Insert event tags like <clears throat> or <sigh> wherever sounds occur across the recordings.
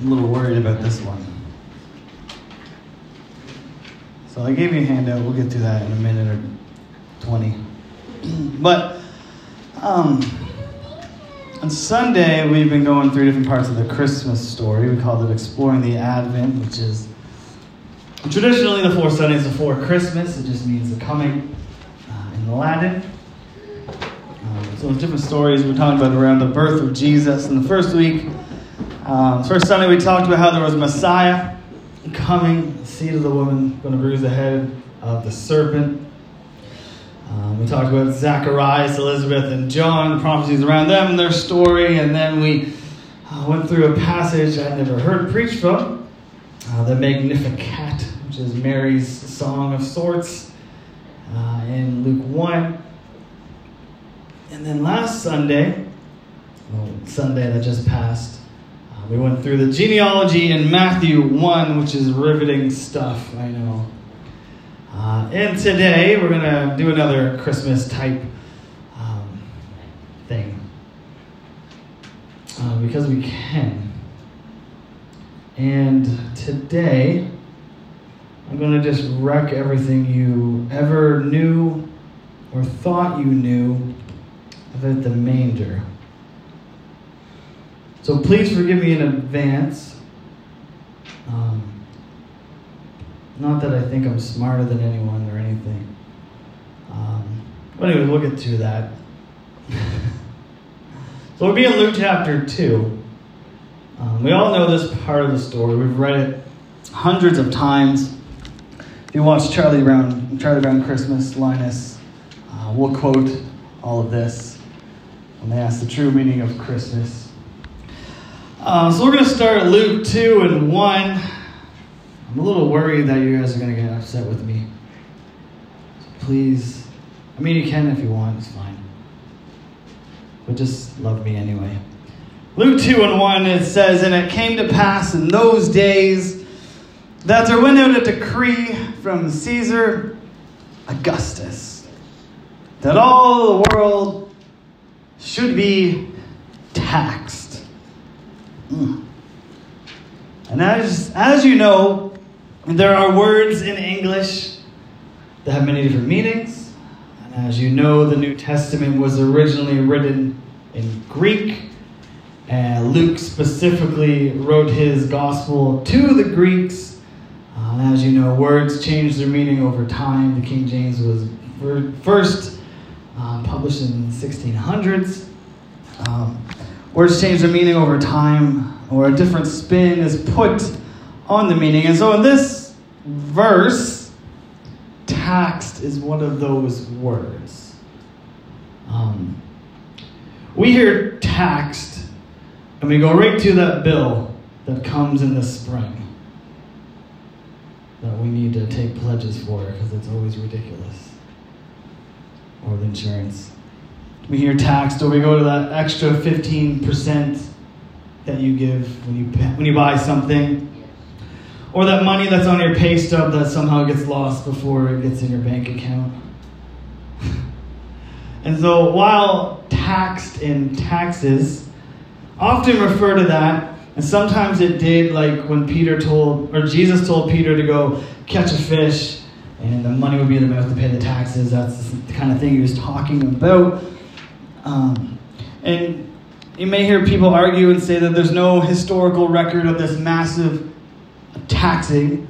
A little worried about this one. So I gave you a handout. We'll get to that in a minute or 20. <clears throat> but um, on Sunday, we've been going through different parts of the Christmas story. We called it Exploring the Advent, which is traditionally the four Sundays before Christmas. It just means the coming uh, in Latin. Um, so different stories we're talking about around the birth of Jesus. In the first week, um, first Sunday, we talked about how there was Messiah coming, seed of the woman, going to bruise the head of the serpent. Um, we talked about Zacharias, Elizabeth, and John, the prophecies around them and their story, and then we uh, went through a passage I'd never heard preached from, uh, the Magnificat, which is Mary's song of sorts uh, in Luke 1. And then last Sunday, well, Sunday that just passed, we went through the genealogy in Matthew 1, which is riveting stuff, I know. Uh, and today we're going to do another Christmas type um, thing. Uh, because we can. And today I'm going to just wreck everything you ever knew or thought you knew about the manger. So please forgive me in advance. Um, not that I think I'm smarter than anyone or anything. Um, but anyway, we'll get to that. <laughs> so we'll be in Luke chapter 2. Um, we all know this part of the story. We've read it hundreds of times. If you watch Charlie Brown, Charlie Brown Christmas, Linus, uh, we'll quote all of this when they ask the true meaning of Christmas. Uh, so we're going to start Luke 2 and 1. I'm a little worried that you guys are going to get upset with me. So please, I mean, you can if you want, it's fine. But just love me anyway. Luke 2 and 1, it says, And it came to pass in those days that there went out a decree from Caesar Augustus that all the world should be taxed. And as, as you know, there are words in English that have many different meanings. And as you know, the New Testament was originally written in Greek. And Luke specifically wrote his gospel to the Greeks. Uh, and as you know, words change their meaning over time. The King James was first um, published in the 1600s. Um, words change their meaning over time, or a different spin is put on the meaning. And so in this verse, taxed is one of those words. Um, we hear taxed, and we go right to that bill that comes in the spring that we need to take pledges for because it's always ridiculous. Or the insurance. We hear taxed, or we go to that extra 15% that you give when you, when you buy something or that money that's on your pay stub that somehow gets lost before it gets in your bank account. <laughs> and so, while taxed in taxes often refer to that, and sometimes it did, like when Peter told, or Jesus told Peter to go catch a fish, and the money would be in the mouth to pay the taxes. That's the kind of thing he was talking about. Um, and you may hear people argue and say that there's no historical record of this massive taxing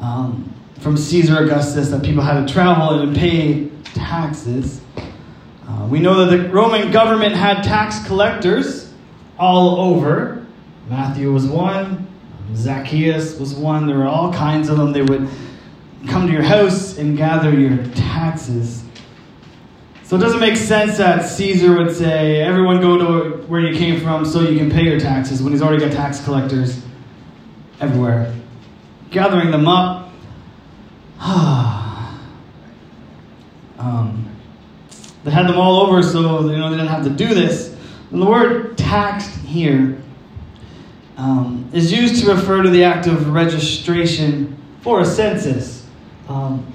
um, from Caesar Augustus that people had to travel and pay taxes. Uh, we know that the Roman government had tax collectors all over. Matthew was one, Zacchaeus was one. There were all kinds of them. They would come to your house and gather your taxes. So it doesn't make sense that Caesar would say, everyone go to where you came from so you can pay your taxes when he's already got tax collectors everywhere gathering them up. <sighs> um, they had them all over, so you know they didn't have to do this. And the word taxed here um, is used to refer to the act of registration for a census. Um,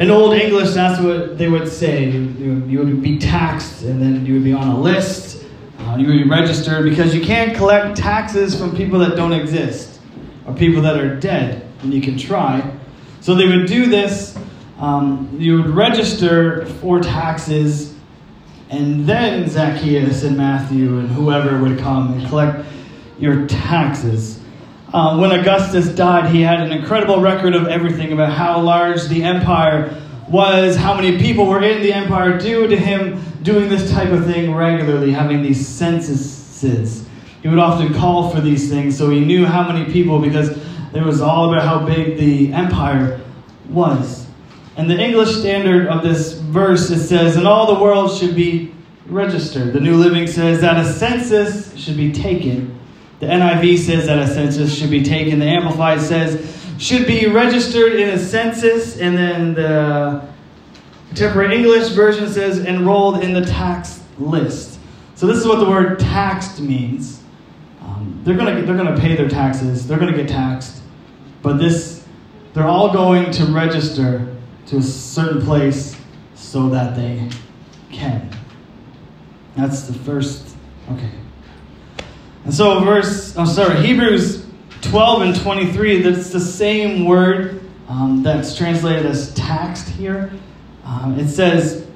in Old English, that's what they would say. You, you, would be taxed, and then you would be on a list. Uh, you would be registered because you can't collect taxes from people that don't exist or people that are dead, and you can try. So they would do this. Um, you would register for taxes, and then Zacchaeus and Matthew and whoever would come and collect your taxes. Uh, when Augustus died, he had an incredible record of everything about how large the empire was, how many people were in the empire due to him doing this type of thing regularly, having these censuses. He would often call for these things, so he knew how many people because it was all about how big the empire was. And the English standard of this verse it says, "And all the world should be registered." The New Living says that a census should be taken. The NIV says that a census should be taken. The Amplified says should be registered in a census, and then the Contemporary English version says enrolled in the tax list. So this is what the word taxed means. Um, they're gonna they're gonna pay their taxes. They're gonna get taxed, but this they're all going to register to a certain place so that they can. That's the first. Okay. And so verse I'm sorry Hebrews 12 and 23. That's the same word um, that's translated as taxed here. Um, it says,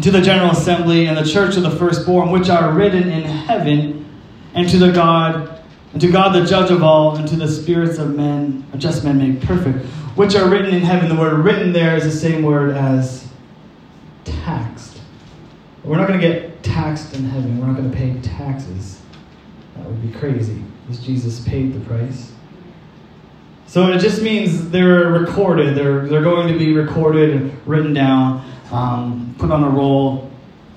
To the General Assembly and the church of the firstborn, which are written in heaven, and to the God, and to God the judge of all, and to the spirits of men, of just men made perfect, which are written in heaven. The word written there is the same word as taxed. We're not going to get taxed in heaven. We're not going to pay taxes. That would be crazy, because Jesus paid the price. So it just means they're recorded. They're, they're going to be recorded and written down, um, put on a roll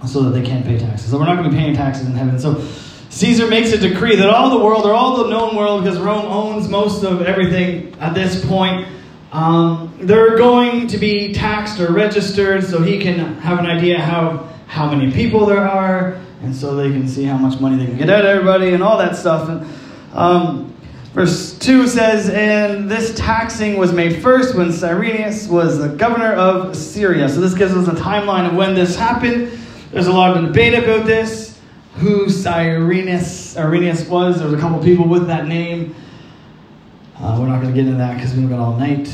so that they can't pay taxes. So we're not going to be paying taxes in heaven. So Caesar makes a decree that all the world, or all the known world, because Rome owns most of everything at this point, um, they're going to be taxed or registered so he can have an idea how, how many people there are, and so they can see how much money they can get out of everybody and all that stuff. And, um, Verse 2 says, And this taxing was made first when Cyrenius was the governor of Syria. So this gives us a timeline of when this happened. There's a lot of debate about this, who Cyrenius, Cyrenius was. There was a couple people with that name. Uh, we're not going to get into that because we've got all night.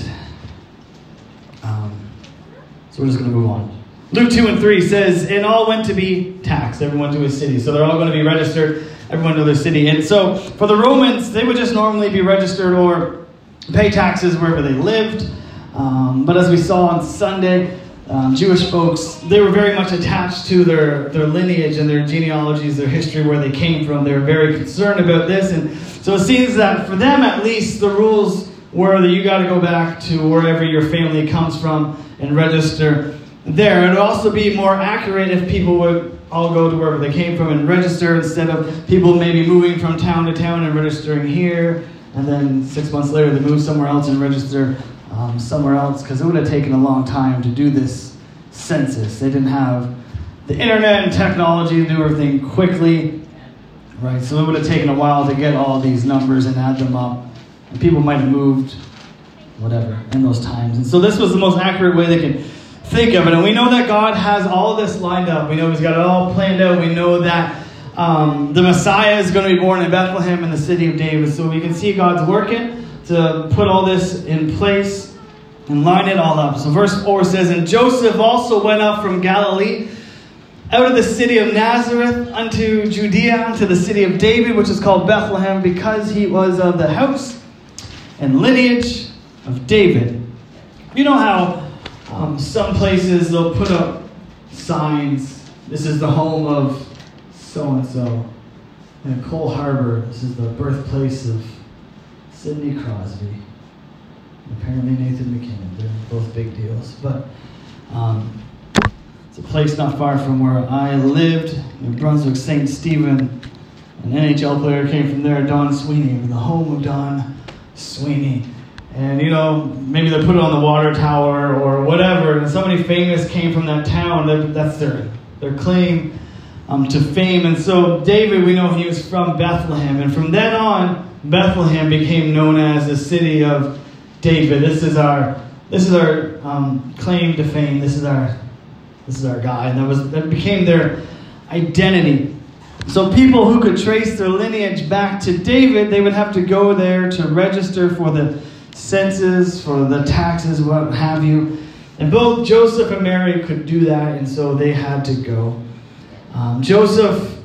Um, so we're just going to move on. Luke 2 and 3 says, And all went to be taxed, everyone to his city. So they're all going to be registered everyone to their city. And so for the Romans, they would just normally be registered or pay taxes wherever they lived. Um, but as we saw on Sunday, um, Jewish folks, they were very much attached to their, their lineage and their genealogies, their history, where they came from. They were very concerned about this. And so it seems that for them, at least, the rules were that you got to go back to wherever your family comes from and register there. It would also be more accurate if people would all go to wherever they came from and register instead of people maybe moving from town to town and registering here, and then six months later they move somewhere else and register um, somewhere else because it would have taken a long time to do this census. They didn't have the internet and technology to do everything quickly, right? So it would have taken a while to get all these numbers and add them up. And people might have moved, whatever, in those times. And so this was the most accurate way they could think of it. And we know that God has all this lined up. We know He's got it all planned out. We know that um, the Messiah is going to be born in Bethlehem in the city of David. So we can see God's working to put all this in place and line it all up. So verse 4 says, And Joseph also went up from Galilee out of the city of Nazareth unto Judea, unto the city of David, which is called Bethlehem, because he was of the house and lineage of David. You know how um, some places they'll put up signs. This is the home of so and so. And Cole Harbor, this is the birthplace of Sidney Crosby. Apparently Nathan MacKinnon. They're both big deals. But um, it's a place not far from where I lived, New Brunswick, St. Stephen. An NHL player came from there, Don Sweeney, the home of Don Sweeney and you know maybe they put it on the water tower or whatever and somebody famous came from that town that's their their claim um, to fame. And so david we know he was from bethlehem and from then on bethlehem became known as the city of david. This is our this is our um, claim to fame. This is our this is our guy. And that was that became their identity. So people who could trace their lineage back to David, they would have to go there to register for the census, for the taxes, what have you. And both Joseph and Mary could do that, and so they had to go. Um, Joseph,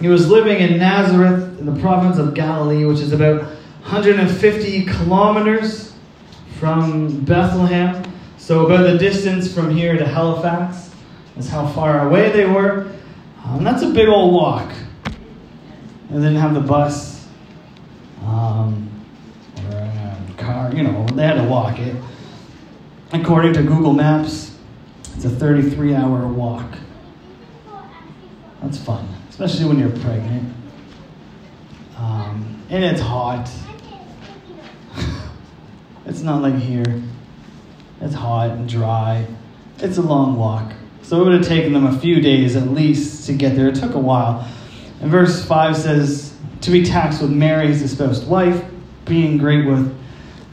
he was living in Nazareth in the province of Galilee, which is about 150 kilometers from Bethlehem. So, about the distance from here to Halifax. is how far away they were. Um, that's a big old walk. They didn't have the bus um, car, you know, they had to walk it. According to Google Maps, it's a 33 hour walk. That's fun, especially when you're pregnant. Um, and it's hot. <laughs> it's not like here. It's hot and dry. It's a long walk. So it would have taken them a few days at least to get there. It took a while. And verse 5 says, To be taxed with Mary, his espoused wife, being great with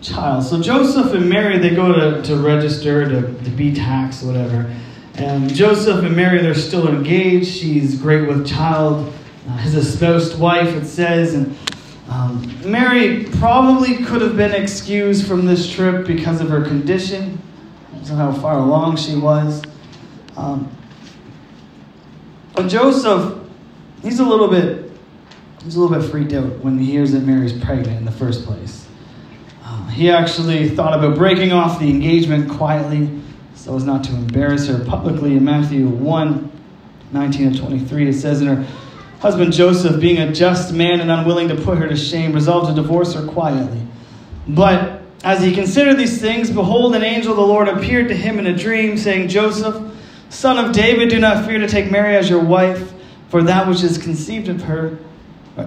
child. So Joseph and Mary, they go to, to register to, to be taxed, whatever. And Joseph and Mary, they're still engaged. She's great with child, uh, his espoused wife, it says. And um, Mary probably could have been excused from this trip because of her condition, so how far along she was. Um, but Joseph, he's a little bit, he's a little bit freaked out when he hears that Mary's pregnant in the first place. He actually thought about breaking off the engagement quietly so as not to embarrass her publicly. In Matthew 1 19 and 23, it says, in her husband Joseph, being a just man and unwilling to put her to shame, resolved to divorce her quietly. But as he considered these things, behold, an angel of the Lord appeared to him in a dream, saying, Joseph, son of David, do not fear to take Mary as your wife, for that which is conceived of her,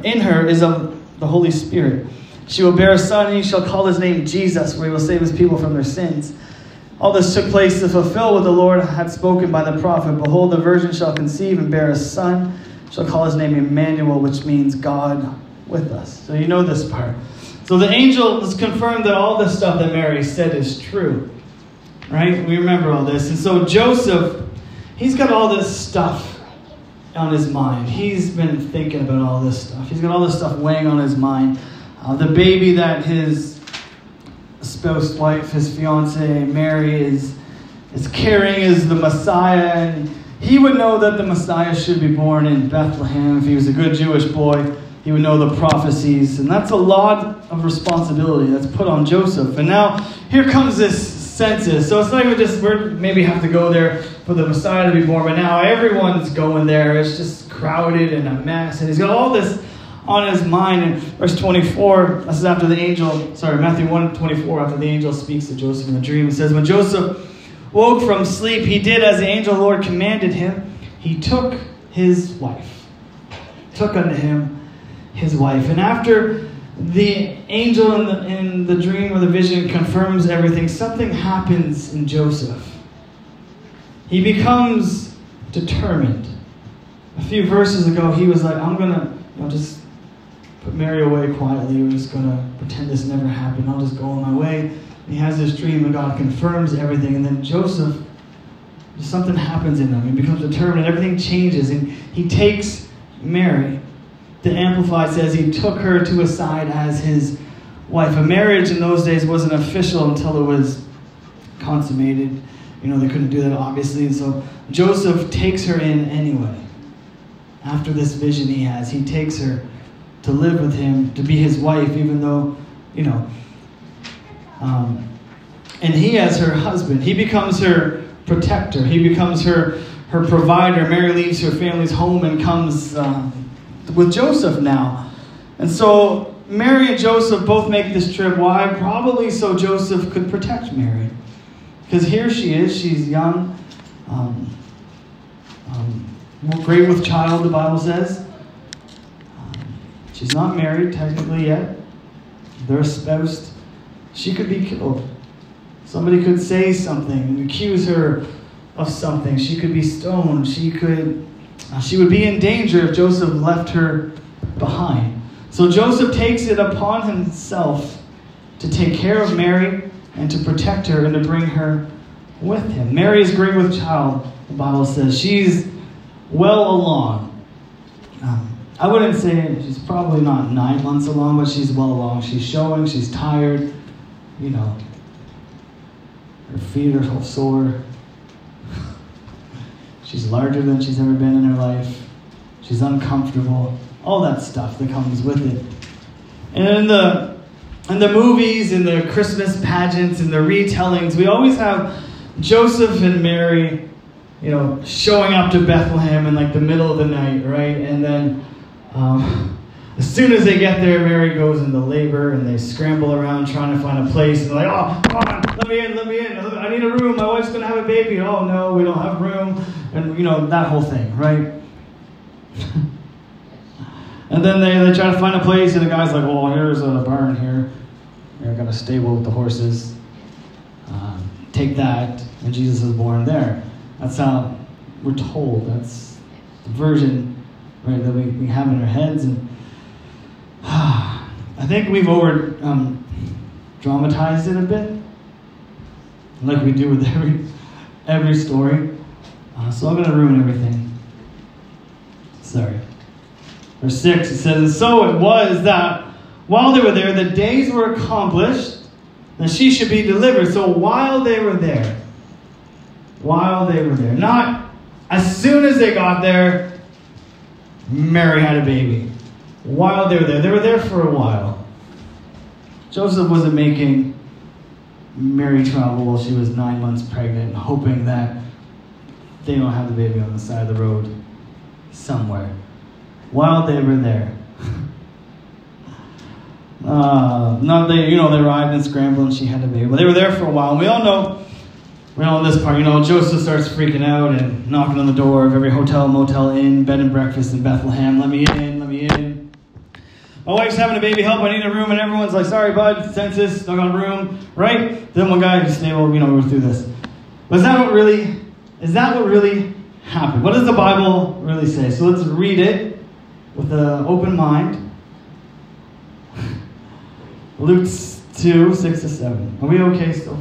in her, is of the Holy Spirit. She will bear a son, and he shall call his name Jesus, for he will save his people from their sins. All this took place to fulfill what the Lord had spoken by the prophet. Behold, the virgin shall conceive and bear a son, shall call his name Emmanuel, which means God with us. So you know this part. So the angel has confirmed that all the stuff that Mary said is true. Right? We remember all this. And so Joseph, he's got all this stuff on his mind. He's been thinking about all this stuff. He's got all this stuff weighing on his mind. Uh, the baby that his spouse wife, his fiance Mary is is carrying is the Messiah, and he would know that the Messiah should be born in Bethlehem. If he was a good Jewish boy, he would know the prophecies, and that's a lot of responsibility that's put on Joseph. And now here comes this census. So it's not even just we maybe have to go there for the Messiah to be born, but now everyone's going there. It's just crowded and a mess, and he's got all this on his mind. In verse 24, this is after the angel, sorry, Matthew 1 24, after the angel speaks to Joseph in the dream. It says, When Joseph woke from sleep, he did as the angel the Lord commanded him. He took his wife, took unto him his wife. And after the angel in the, in the dream or the vision confirms everything, something happens in Joseph. He becomes determined. A few verses ago, he was like, I'm going to you know, just put Mary away quietly. We're just going to pretend this never happened. I'll just go on my way. He has this dream, and God confirms everything. And then Joseph, something happens in him. He becomes determined, everything changes. And he takes Mary. The Amplified says he took her to his side as his wife. A marriage in those days wasn't official until it was consummated. You know, they couldn't do that, obviously. And so Joseph takes her in anyway. After this vision he has, he takes her to live with him, to be his wife, even though, you know. Um, and he, as her husband, he becomes her protector. He becomes her her provider. Mary leaves her family's home and comes um, with Joseph now. And so Mary and Joseph both make this trip. Why? Probably so Joseph could protect Mary. Because here she is, she's young, um, um, great with child, the Bible says. She's not married technically yet. They're espoused. She could be killed. Somebody could say something and accuse her of something. She could be stoned. She could uh, she would be in danger if Joseph left her behind. So Joseph takes it upon himself to take care of Mary and to protect her and to bring her with him. Mary is great with child, the Bible says. She's well along. I wouldn't say she's probably not nine months along, but she's well along. She's showing, she's tired, you know. Her feet are all sore. <laughs> She's larger than she's ever been in her life. She's uncomfortable. All that stuff that comes with it. And in the in the movies, in the Christmas pageants, in the retellings, we always have Joseph and Mary, you know, showing up to Bethlehem in like the middle of the night, right? And then um, as soon as they get there, Mary goes into labor and they scramble around trying to find a place. And they're like, oh, come on, let me in, let me in. I need a room. My wife's going to have a baby. Oh, no, we don't have room. And, you know, that whole thing, right? <laughs> and then they, they try to find a place, and the guy's like, well, here's a barn here. I got a stable with the horses. Um, take that. And Jesus is born there. That's how we're told. That's the version right, that we, we have in our heads. And <sighs> I think we've over um, dramatized it a bit, like we do with <laughs> every, every story. Uh, so I'm going to ruin everything. Sorry. Verse 6, it says, And so it was that while they were there, the days were accomplished that she should be delivered. So while they were there, while they were there, not as soon as they got there, Mary had a baby. While they were there, they were there for a while. Joseph wasn't making Mary travel while she was nine months pregnant, hoping that they don't have the baby on the side of the road somewhere. While they were there, <laughs> uh, not they, you know, they arrived and scrambled and she had a baby. But they were there for a while. And we all know, we all this part, you know, Joseph starts freaking out and knocking on the door of every hotel, motel, inn, bed and breakfast in Bethlehem. Let me in, let me in. My wife's having a baby, help, I need a room. And everyone's like, sorry, bud, census, don't got a room, right? Then one guy just well, you know, we're through this. But is that what really, is that what really happened? What does the Bible really say? So let's read it with an open mind. <laughs> Luke 2, 6 to 7. Are we okay still?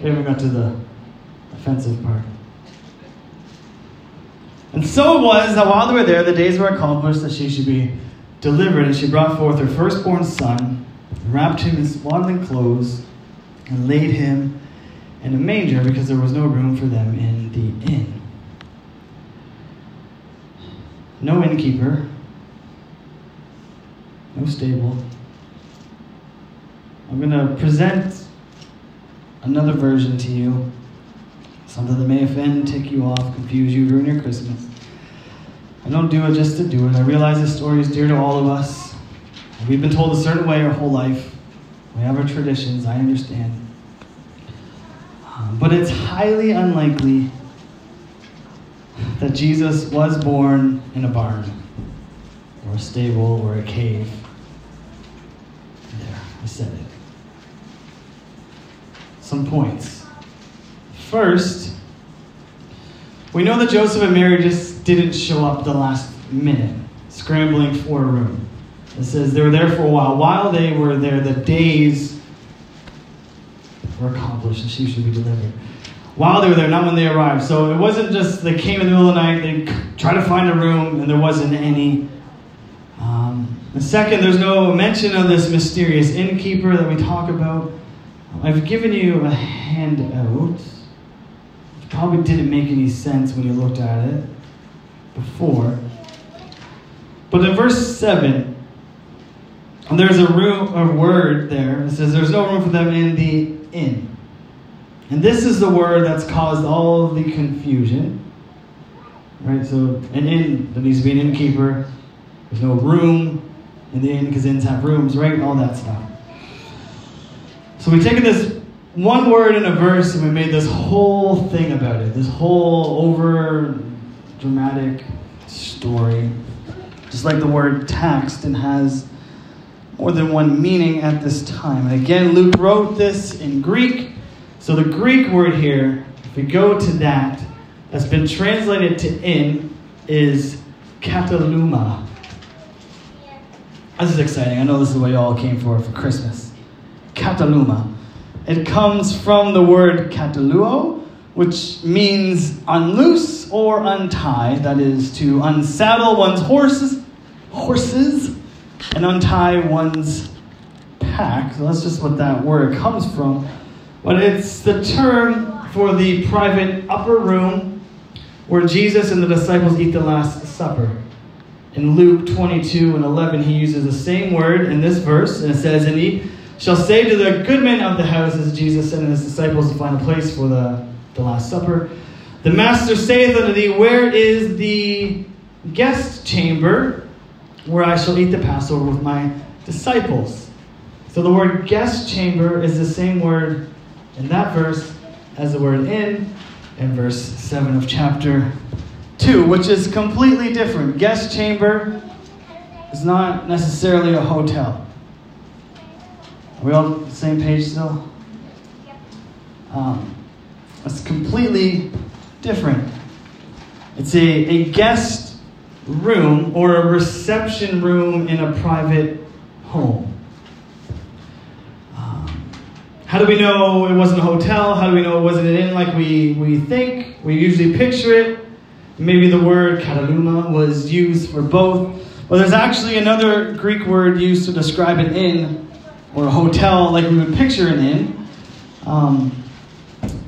We haven't got to the offensive part. And so it was that while they were there, the days were accomplished that she should be delivered, and she brought forth her firstborn son, wrapped him in swaddling clothes, and laid him in a manger because there was no room for them in the inn. No innkeeper, no stable, I'm going to present another version to you, something that may offend, tick you off, confuse you, ruin your Christmas. I don't do it just to do it. I realize this story is dear to all of us. We've been told a certain way our whole life. We have our traditions, I understand. Um, but it's highly unlikely that Jesus was born in a barn, or a stable, or a cave. There, I said it some points. First, we know that Joseph and Mary just didn't show up the last minute, scrambling for a room. It says they were there for a while. While they were there, the days were accomplished and she should be delivered. While they were there, not when they arrived. So it wasn't just they came in the middle of the night, they tried to find a room, and there wasn't any. Um, second, there's no mention of this mysterious innkeeper that we talk about. I've given you a handout. Probably didn't make any sense when you looked at it before. But in verse 7, there's a, room, a word there. It says, There's no room for them in the inn. And this is the word that's caused all the confusion. Right? So, an inn, there needs to be an innkeeper. There's no room in the inn because inns have rooms, right? All that stuff. So we've taken this one word in a verse and we made this whole thing about it, this whole over dramatic story. Just like the word taxed and has more than one meaning at this time. And again, Luke wrote this in Greek. So the Greek word here, if we go to that, that's been translated to in, is kataluma. This is exciting. I know this is what you all came for for Christmas kataluma. It comes from the word kataluo, which means unloose or untie, that is, to unsaddle one's horses, horses and untie one's pack. So that's just what that word comes from. But it's the term for the private upper room where Jesus and the disciples eat the Last Supper. In Luke 22 and 11, he uses the same word in this verse, and it says, And he shall say to the goodman of the house, as Jesus said and his disciples to find a place for the, the Last Supper, The Master saith unto thee, Where is the guest chamber where I shall eat the Passover with my disciples? So the word guest chamber is the same word in that verse as the word in in verse 7 of chapter 2, which is completely different. Guest chamber is not necessarily a hotel. Are we all on the same page still? Um, it's completely different. It's a, a guest room or a reception room in a private home. Um, how do we know it wasn't a hotel? How do we know it wasn't an inn like we, we think? We usually picture it. Maybe the word kataluma was used for both. Well, there's actually another Greek word used to describe an inn or a hotel like we would picture an inn. Um,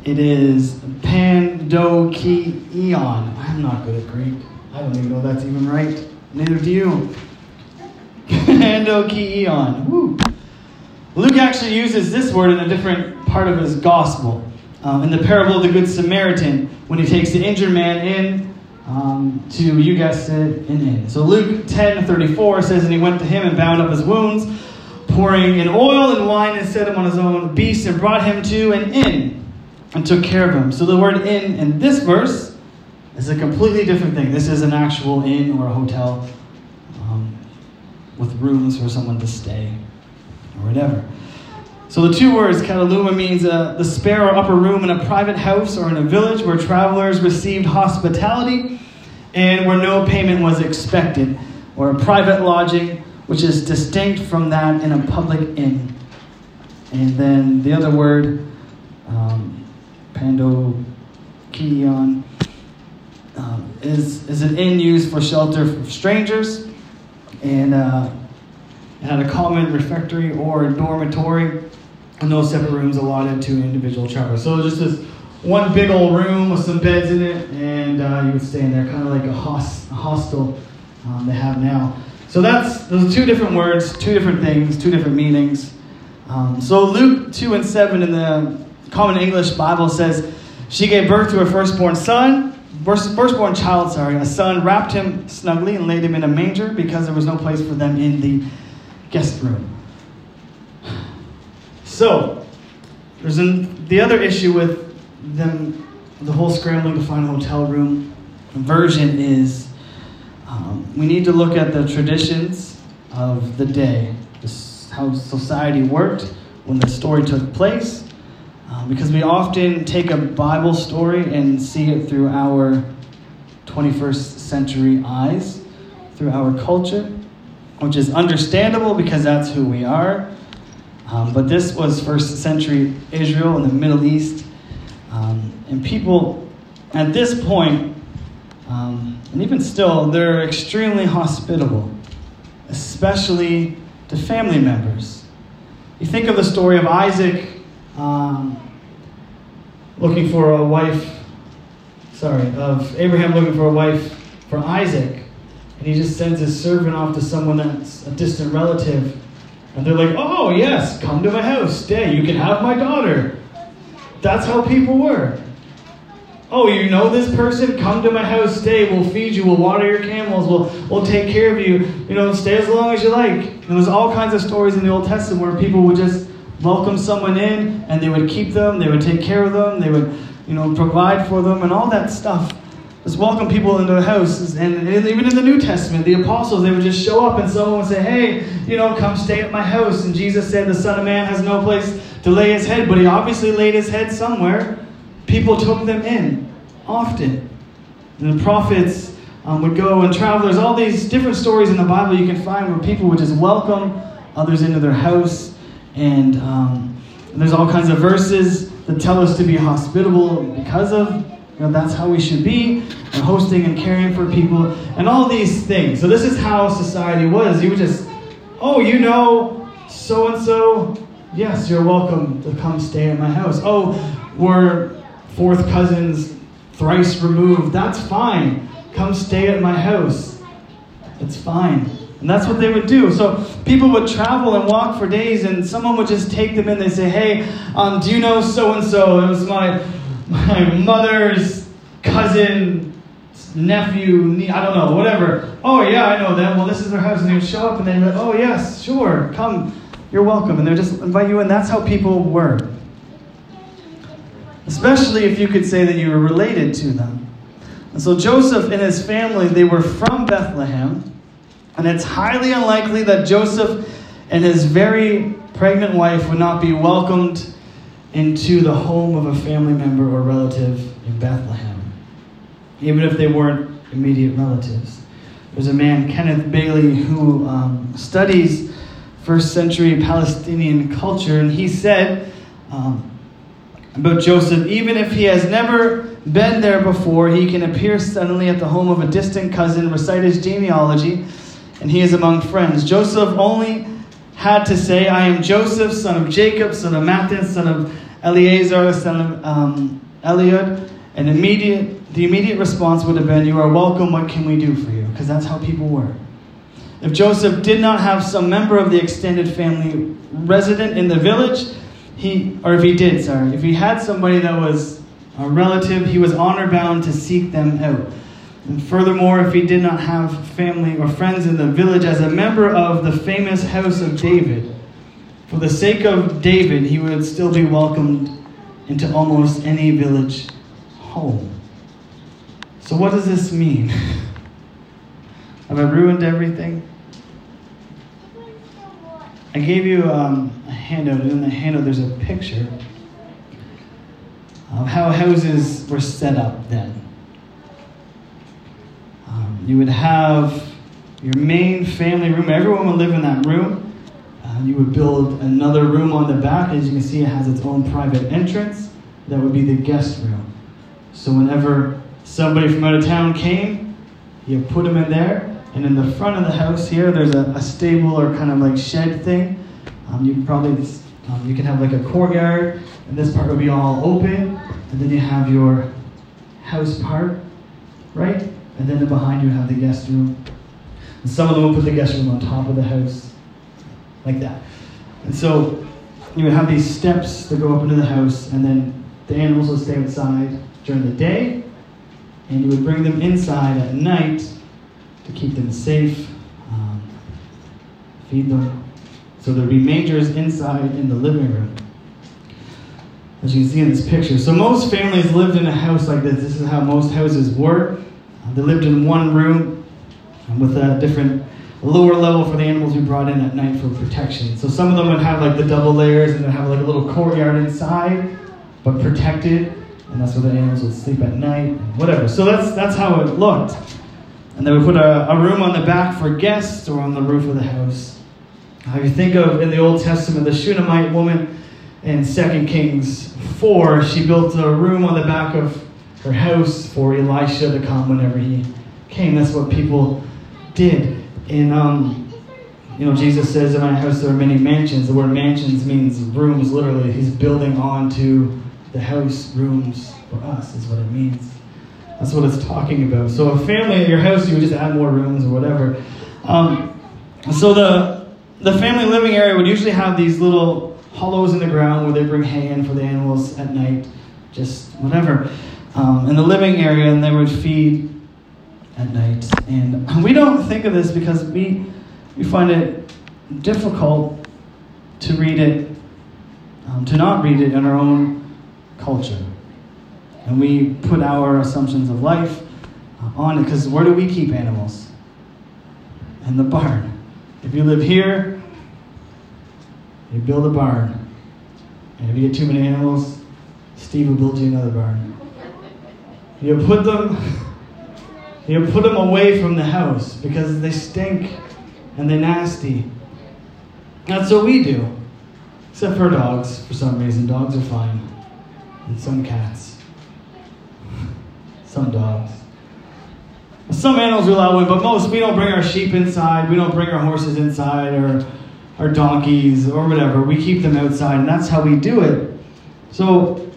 it is pandokion. I'm not good at Greek. I don't even know if that's even right. Neither do you. pandokion. Woo. Luke actually uses this word in a different part of his gospel. Um, in the parable of the Good Samaritan, when he takes the injured man in um, to, you guessed it, an inn. So Luke 10 34 says, And he went to him and bound up his wounds, pouring in oil and wine, and set him on his own beast, and brought him to an inn, and took care of him. So the word inn in this verse is a completely different thing. This is an actual inn or a hotel um, with rooms for someone to stay or whatever. So the two words, kataluma, means uh, the spare or upper room in a private house or in a village where travelers received hospitality and where no payment was expected, or a private lodging, which is distinct from that in a public inn. And then the other word, um, pandokion, um, is, is an inn used for shelter for strangers. And uh, it had a common refectory or dormitory, and those separate rooms allotted to individual travelers. So just this one big old room with some beds in it, and uh, you would stay in there, kind of like a, host, a hostel um, they have now. So that's those two different words, two different things, two different meanings. Um, so Luke 2 and 7 in the Common English Bible says, She gave birth to her firstborn son, firstborn child, sorry, a son, wrapped him snugly and laid him in a manger because there was no place for them in the guest room. So, there's an, the other issue with them, the whole scrambling to find a hotel room version is um, we need to look at the traditions of the day, this, how society worked when the story took place, uh, because we often take a Bible story and see it through our 21st century eyes, through our culture, which is understandable because that's who we are. Um, but this was first century Israel in the Middle East. Um, and people at this point, um, and even still, they're extremely hospitable, especially to family members. You think of the story of Isaac um, looking for a wife, sorry, of Abraham looking for a wife for Isaac. And he just sends his servant off to someone that's a distant relative. And they're like, oh, yes, come to my house, stay, you can have my daughter. That's how people were. Oh, you know this person? Come to my house, stay. We'll feed you. We'll water your camels. We'll, we'll take care of you. You know, stay as long as you like. And there's all kinds of stories in the Old Testament where people would just welcome someone in and they would keep them, they would take care of them, they would, you know, provide for them and all that stuff. Just welcome people into the house. And even in the New Testament, the apostles, they would just show up and someone would say, Hey, you know, come stay at my house. And Jesus said, The Son of Man has no place to lay his head, but he obviously laid his head somewhere. People took them in often. And the prophets um, would go and travel. There's all these different stories in the Bible you can find where people would just welcome others into their house. And, um, and there's all kinds of verses that tell us to be hospitable because of You know, that's how we should be, and hosting and caring for people, and all these things. So this is how society was. You would just, oh, you know, so and so. Yes, you're welcome to come stay at my house. Oh, we're fourth cousins, thrice removed. That's fine. Come stay at my house. It's fine. And that's what they would do. So people would travel and walk for days, and someone would just take them in. They say, "Hey, um, do you know so and so? It was my my mother's cousin, nephew, I don't know, whatever. Oh yeah, I know them. Well, this is their house, and they would show up, and they'd be like, "Oh yes, sure, come, you're welcome," and they'd just invite you in. That's how people were. Especially if you could say that you were related to them. And so Joseph and his family, they were from Bethlehem. And it's highly unlikely that Joseph and his very pregnant wife would not be welcomed into the home of a family member or relative in Bethlehem, even if they weren't immediate relatives. There's a man, Kenneth Bailey, who um, studies first century Palestinian culture, and he said um, about Joseph even if he has never been there before, he can appear suddenly at the home of a distant cousin, recite his genealogy and he is among friends. Joseph only had to say, I am Joseph, son of Jacob, son of Matthias, son of Eleazar, son of um, Eliud. And immediate, the immediate response would have been, You are welcome, what can we do for you? Because that's how people were. If Joseph did not have some member of the extended family resident in the village, he, or if he did, sorry, if he had somebody that was a relative, he was honor bound to seek them out. And furthermore, if he did not have family or friends in the village as a member of the famous house of David, for the sake of David, he would still be welcomed into almost any village home. So, what does this mean? <laughs> Have I ruined everything? I gave you um, a handout, and in the handout, there's a picture of how houses were set up then you would have your main family room. Everyone would live in that room. Uh, you would build another room on the back. As you can see, it has its own private entrance. That would be the guest room. So whenever somebody from out of town came, you put them in there. And in the front of the house here, there's a, a stable or kind of like shed thing. Um, you probably um, you can have like a courtyard, and this part would be all open. And then you have your house part, right? And then behind you have the guest room. And some of them will put the guest room on top of the house, like that. And so you would have these steps that go up into the house, and then the animals would stay outside during the day, and you would bring them inside at night to keep them safe, um, feed them. So there'd be mangers inside in the living room. As you can see in this picture. So most families lived in a house like this. This is how most houses were. They lived in one room with a different lower level for the animals we brought in at night for protection. So some of them would have like the double layers and they'd have like a little courtyard inside, but protected, and that's where the animals would sleep at night, whatever. So that's that's how it looked. And they would put a, a room on the back for guests or on the roof of the house. If you think of in the Old Testament, the Shunammite woman in 2 Kings 4, she built a room on the back of her house for Elisha to come whenever he came. That's what people did. And, um, you know, Jesus says, In my house there are many mansions. The word mansions means rooms, literally. He's building onto the house rooms for us, is what it means. That's what it's talking about. So, a family at your house, you would just add more rooms or whatever. Um, so, the, the family living area would usually have these little hollows in the ground where they bring hay in for the animals at night, just whatever um, in the living area and they would feed at night. And <laughs> we don't think of this because we, we find it difficult to read it, um, to not read it in our own culture. And we put our assumptions of life uh, on it because where do we keep animals? In the barn. If you live here, you build a barn. And if you get too many animals, Steve will build you another barn. You put them <laughs> you put them away from the house because they stink and they're nasty. That's what we do. Except for dogs, for some reason. Dogs are fine. And some cats. Some dogs. Some animals we allow in, but most we don't bring our sheep inside, we don't bring our horses inside, or our donkeys, or whatever. We keep them outside, and that's how we do it. So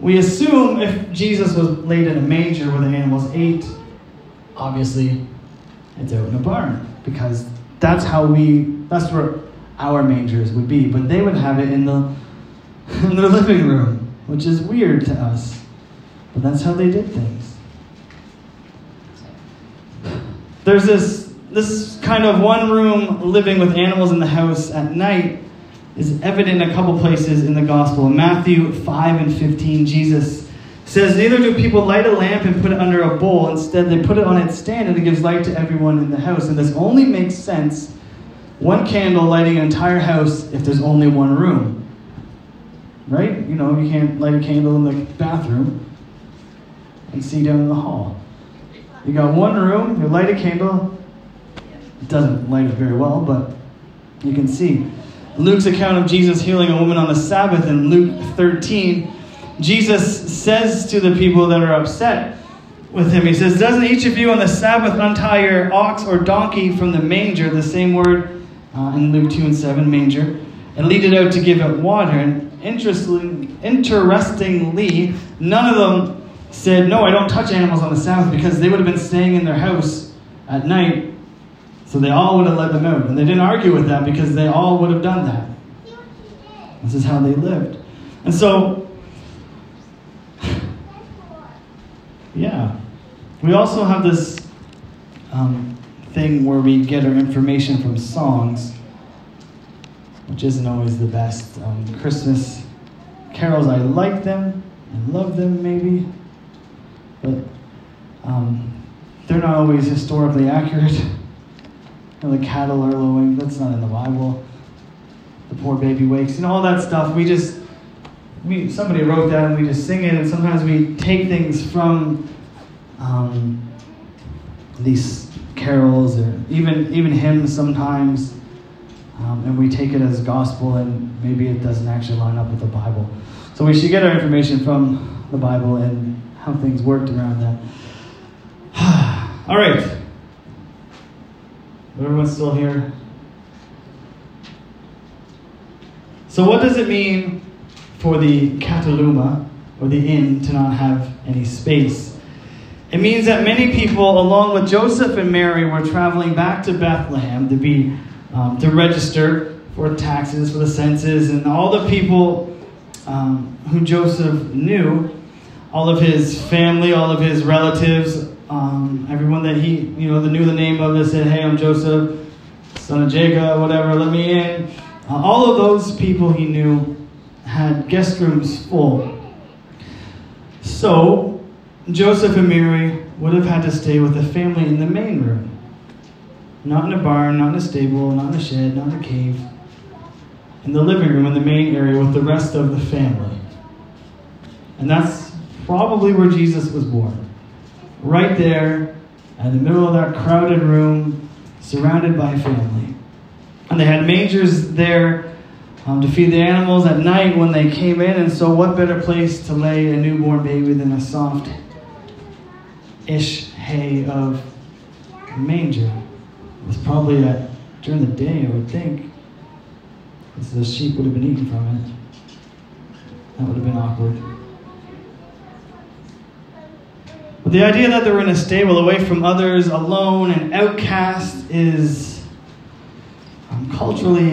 we assume if Jesus was laid in a manger where the animals ate, obviously it's out in a barn because that's how we that's where our mangers would be. But they would have it in the <laughs> in their living room, which is weird to us. But that's how they did things. There's this this kind of one room living with animals in the house at night is evident in a couple places in the gospel. In Matthew 5 and 15, Jesus says, Neither do people light a lamp and put it under a bowl. Instead, they put it on its stand and it gives light to everyone in the house. And this only makes sense one candle lighting an entire house if there's only one room. Right? You know, you can't light a candle in the bathroom and see down in the hall. You got one room, you light a candle. It doesn't light it very well, but you can see. Luke's account of Jesus healing a woman on the Sabbath in Luke 13, Jesus says to the people that are upset with him, He says, Doesn't each of you on the Sabbath untie your ox or donkey from the manger, the same word uh, in Luke 2 and 7, manger, and lead it out to give it water? And interestingly, interestingly, none of them said, No, I don't touch animals on the Sabbath because they would have been staying in their house at night so they all would have let them out. And they didn't argue with that because they all would have done that. This is how they lived. And so, yeah. We also have this um, thing where we get our information from songs, which isn't always the best. Um, Christmas carols, I like them and love them maybe, but um, they're not always historically accurate. <laughs> You know, the cattle are lowing. That's not in the Bible. The poor baby wakes. Know, all that stuff. We just, we, somebody wrote that and we just sing it. And sometimes we take things from um, these carols or even, even hymns sometimes. Um, and we take it as gospel and maybe it doesn't actually line up with the Bible. So we should get our information from the Bible and how things worked around that. <sighs> All right. Everyone's still here? So, what does it mean for the kataluma, or the inn, to not have any space? It means that many people, along with Joseph and Mary, were traveling back to Bethlehem to be um, to register for taxes, for the census, and all the people um, who Joseph knew, all of his family, all of his relatives, um, everyone that he, you know, that knew the name of it said, "Hey, I'm Joseph, son of Jacob, whatever. Let me in." Uh, all of those people he knew had guest rooms full. So Joseph and Mary would have had to stay with the family in the main room, not in a barn, not in a stable, not in a shed, not in a cave. In the living room, in the main area, with the rest of the family. And that's probably where Jesus was born right there in the middle of that crowded room, surrounded by family. And they had mangers there um, to feed the animals at night when they came in. And so, what better place to lay a newborn baby than a soft ish hay of manger? It was probably at, during the day, I would think. The sheep would have been eating from it. That would have been awkward. But the idea that they're in a stable away from others, alone and outcast, is um, culturally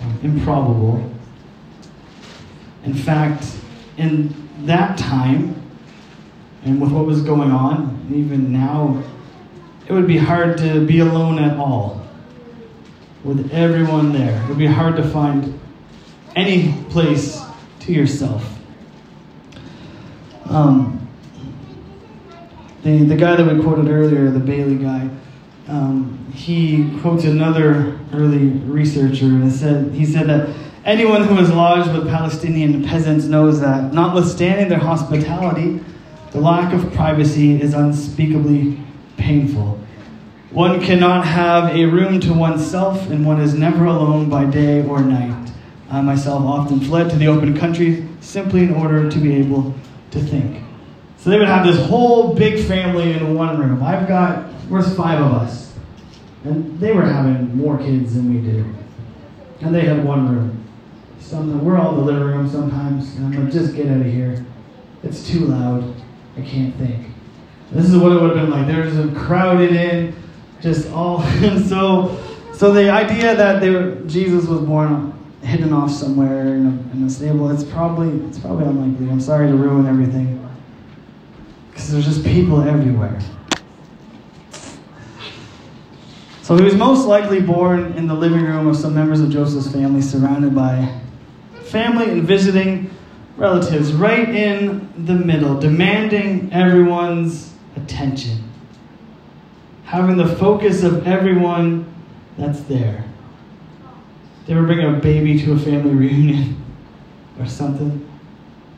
um, improbable. In fact, in that time, and with what was going on, even now, it would be hard to be alone at all with everyone there. It would be hard to find any place to yourself. Um, the, the guy that we quoted earlier, the Bailey guy, um, he quotes another early researcher and said, he said that anyone who has lodged with Palestinian peasants knows that, notwithstanding their hospitality, the lack of privacy is unspeakably painful. One cannot have a room to oneself, and one is never alone by day or night. I myself often fled to the open country simply in order to be able to think So they would have this whole big family in one room. I've got, there's five of us. And they were having more kids than we did. And they had one room. Some, we're all in the living room sometimes. And I'm like, just get out of here. It's too loud. I can't think. This is what it would have been like. They're just crowded in, just all. And <laughs> so, so the idea that they were, Jesus was born hidden off somewhere in a, in a stable, it's probably it's probably unlikely. I'm sorry to ruin everything because there's just people everywhere. So he was most likely born in the living room of some members of Joseph's family, surrounded by family and visiting relatives, right in the middle, demanding everyone's attention, having the focus of everyone that's there. They ever bring a baby to a family reunion or something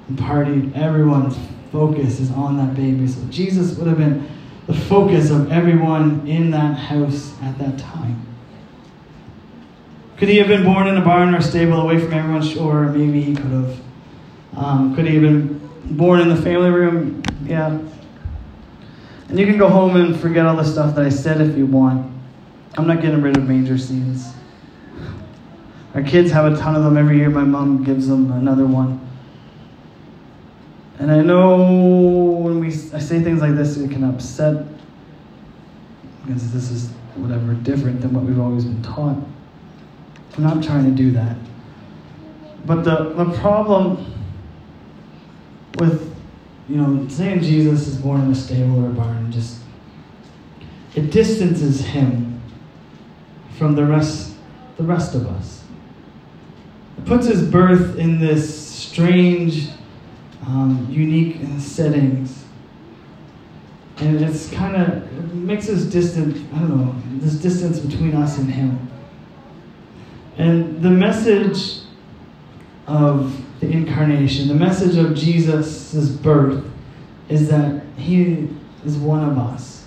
and party? Everyone's focus is on that baby. So Jesus would have been the focus of everyone in that house at that time. Could he have been born in a barn or stable away from everyone? Sure, maybe he could have. Um, could he have been born in the family room? Yeah. And you can go home and forget all the stuff that I said if you want. I'm not getting rid of manger scenes. Our kids have a ton of them every year. My mom gives them another one. And I know when we I say things like this, it can upset because this is whatever different than what we've always been taught. I'm not trying to do that. But the, the problem with, you know, saying Jesus is born in a stable or a barn, just it distances him from the rest the rest of us It puts his birth in this strange, um, unique settings. And it's kind of, it makes us distant, I don't know, this distance between us and him. And the message of the incarnation, the message of Jesus' birth, is that he is one of us.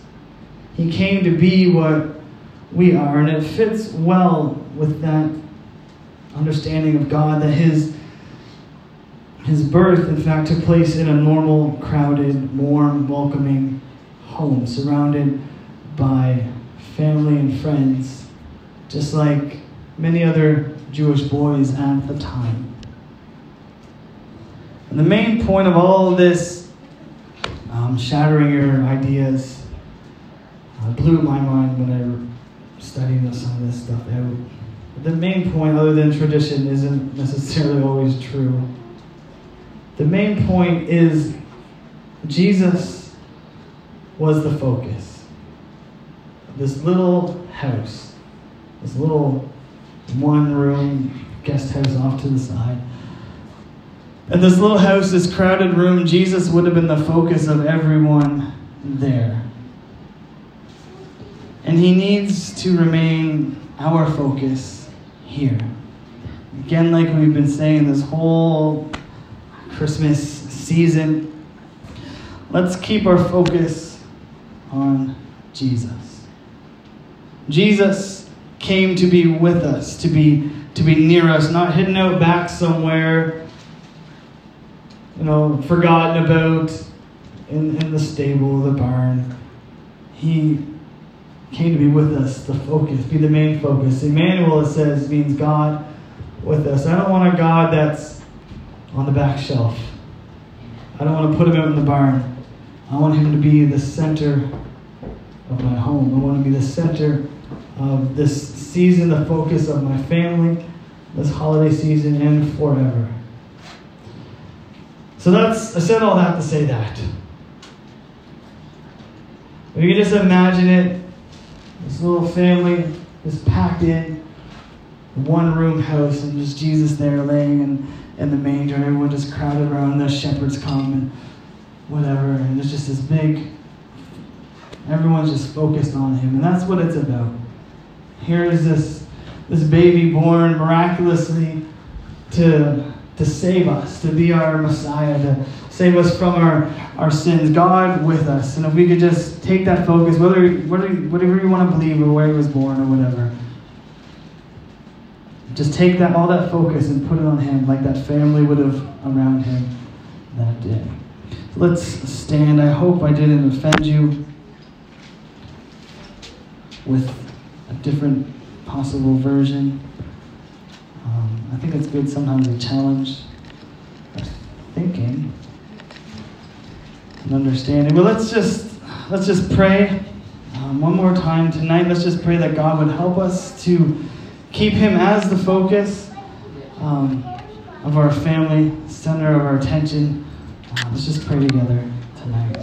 He came to be what we are, and it fits well with that understanding of God that his his birth, in fact, took place in a normal, crowded, warm, welcoming home, surrounded by family and friends, just like many other Jewish boys at the time. And the main point of all of this, um, shattering your ideas, uh, blew my mind when I studied some of this stuff out the main point, other than tradition, isn't necessarily always true. The main point is Jesus was the focus. This little house, this little one room guest house off to the side. And this little house, this crowded room, Jesus would have been the focus of everyone there. And he needs to remain our focus here. Again, like we've been saying this whole Christmas season, let's keep our focus on Jesus. Jesus came to be with us, to be to be near us, not hidden out back somewhere, you know, forgotten about in, in the stable, the barn. He came to be with us, the focus, be the main focus. Emmanuel, it says, means God with us. I don't want a God that's on the back shelf. I don't want to put him out in the barn. I want him to be the center of my home. I want to be the center of this season, the focus of my family, this holiday season, and forever. So that's, I said all that to say that. If you can just imagine it, this little family is packed in one room house and just Jesus there laying in, in the manger. And everyone just crowded around. The shepherds come and whatever. And it's just this big, everyone's just focused on him. And that's what it's about. Here is this, this baby born miraculously to, to save us, to be our Messiah, to save us from our, our sins. God with us. And if we could just take that focus, whether, whether whatever you want to believe or where he was born or whatever, just take that all that focus and put it on him like that family would have around him that day. So Let's stand. I hope I didn't offend you with a different possible version. Um, I think it's good sometimes to challenge thinking and understanding. But let's just let's just pray um, one more time tonight. Let's just pray that God would help us to keep Him as the focus um, of our family, center of our attention. Uh, let's just pray together tonight.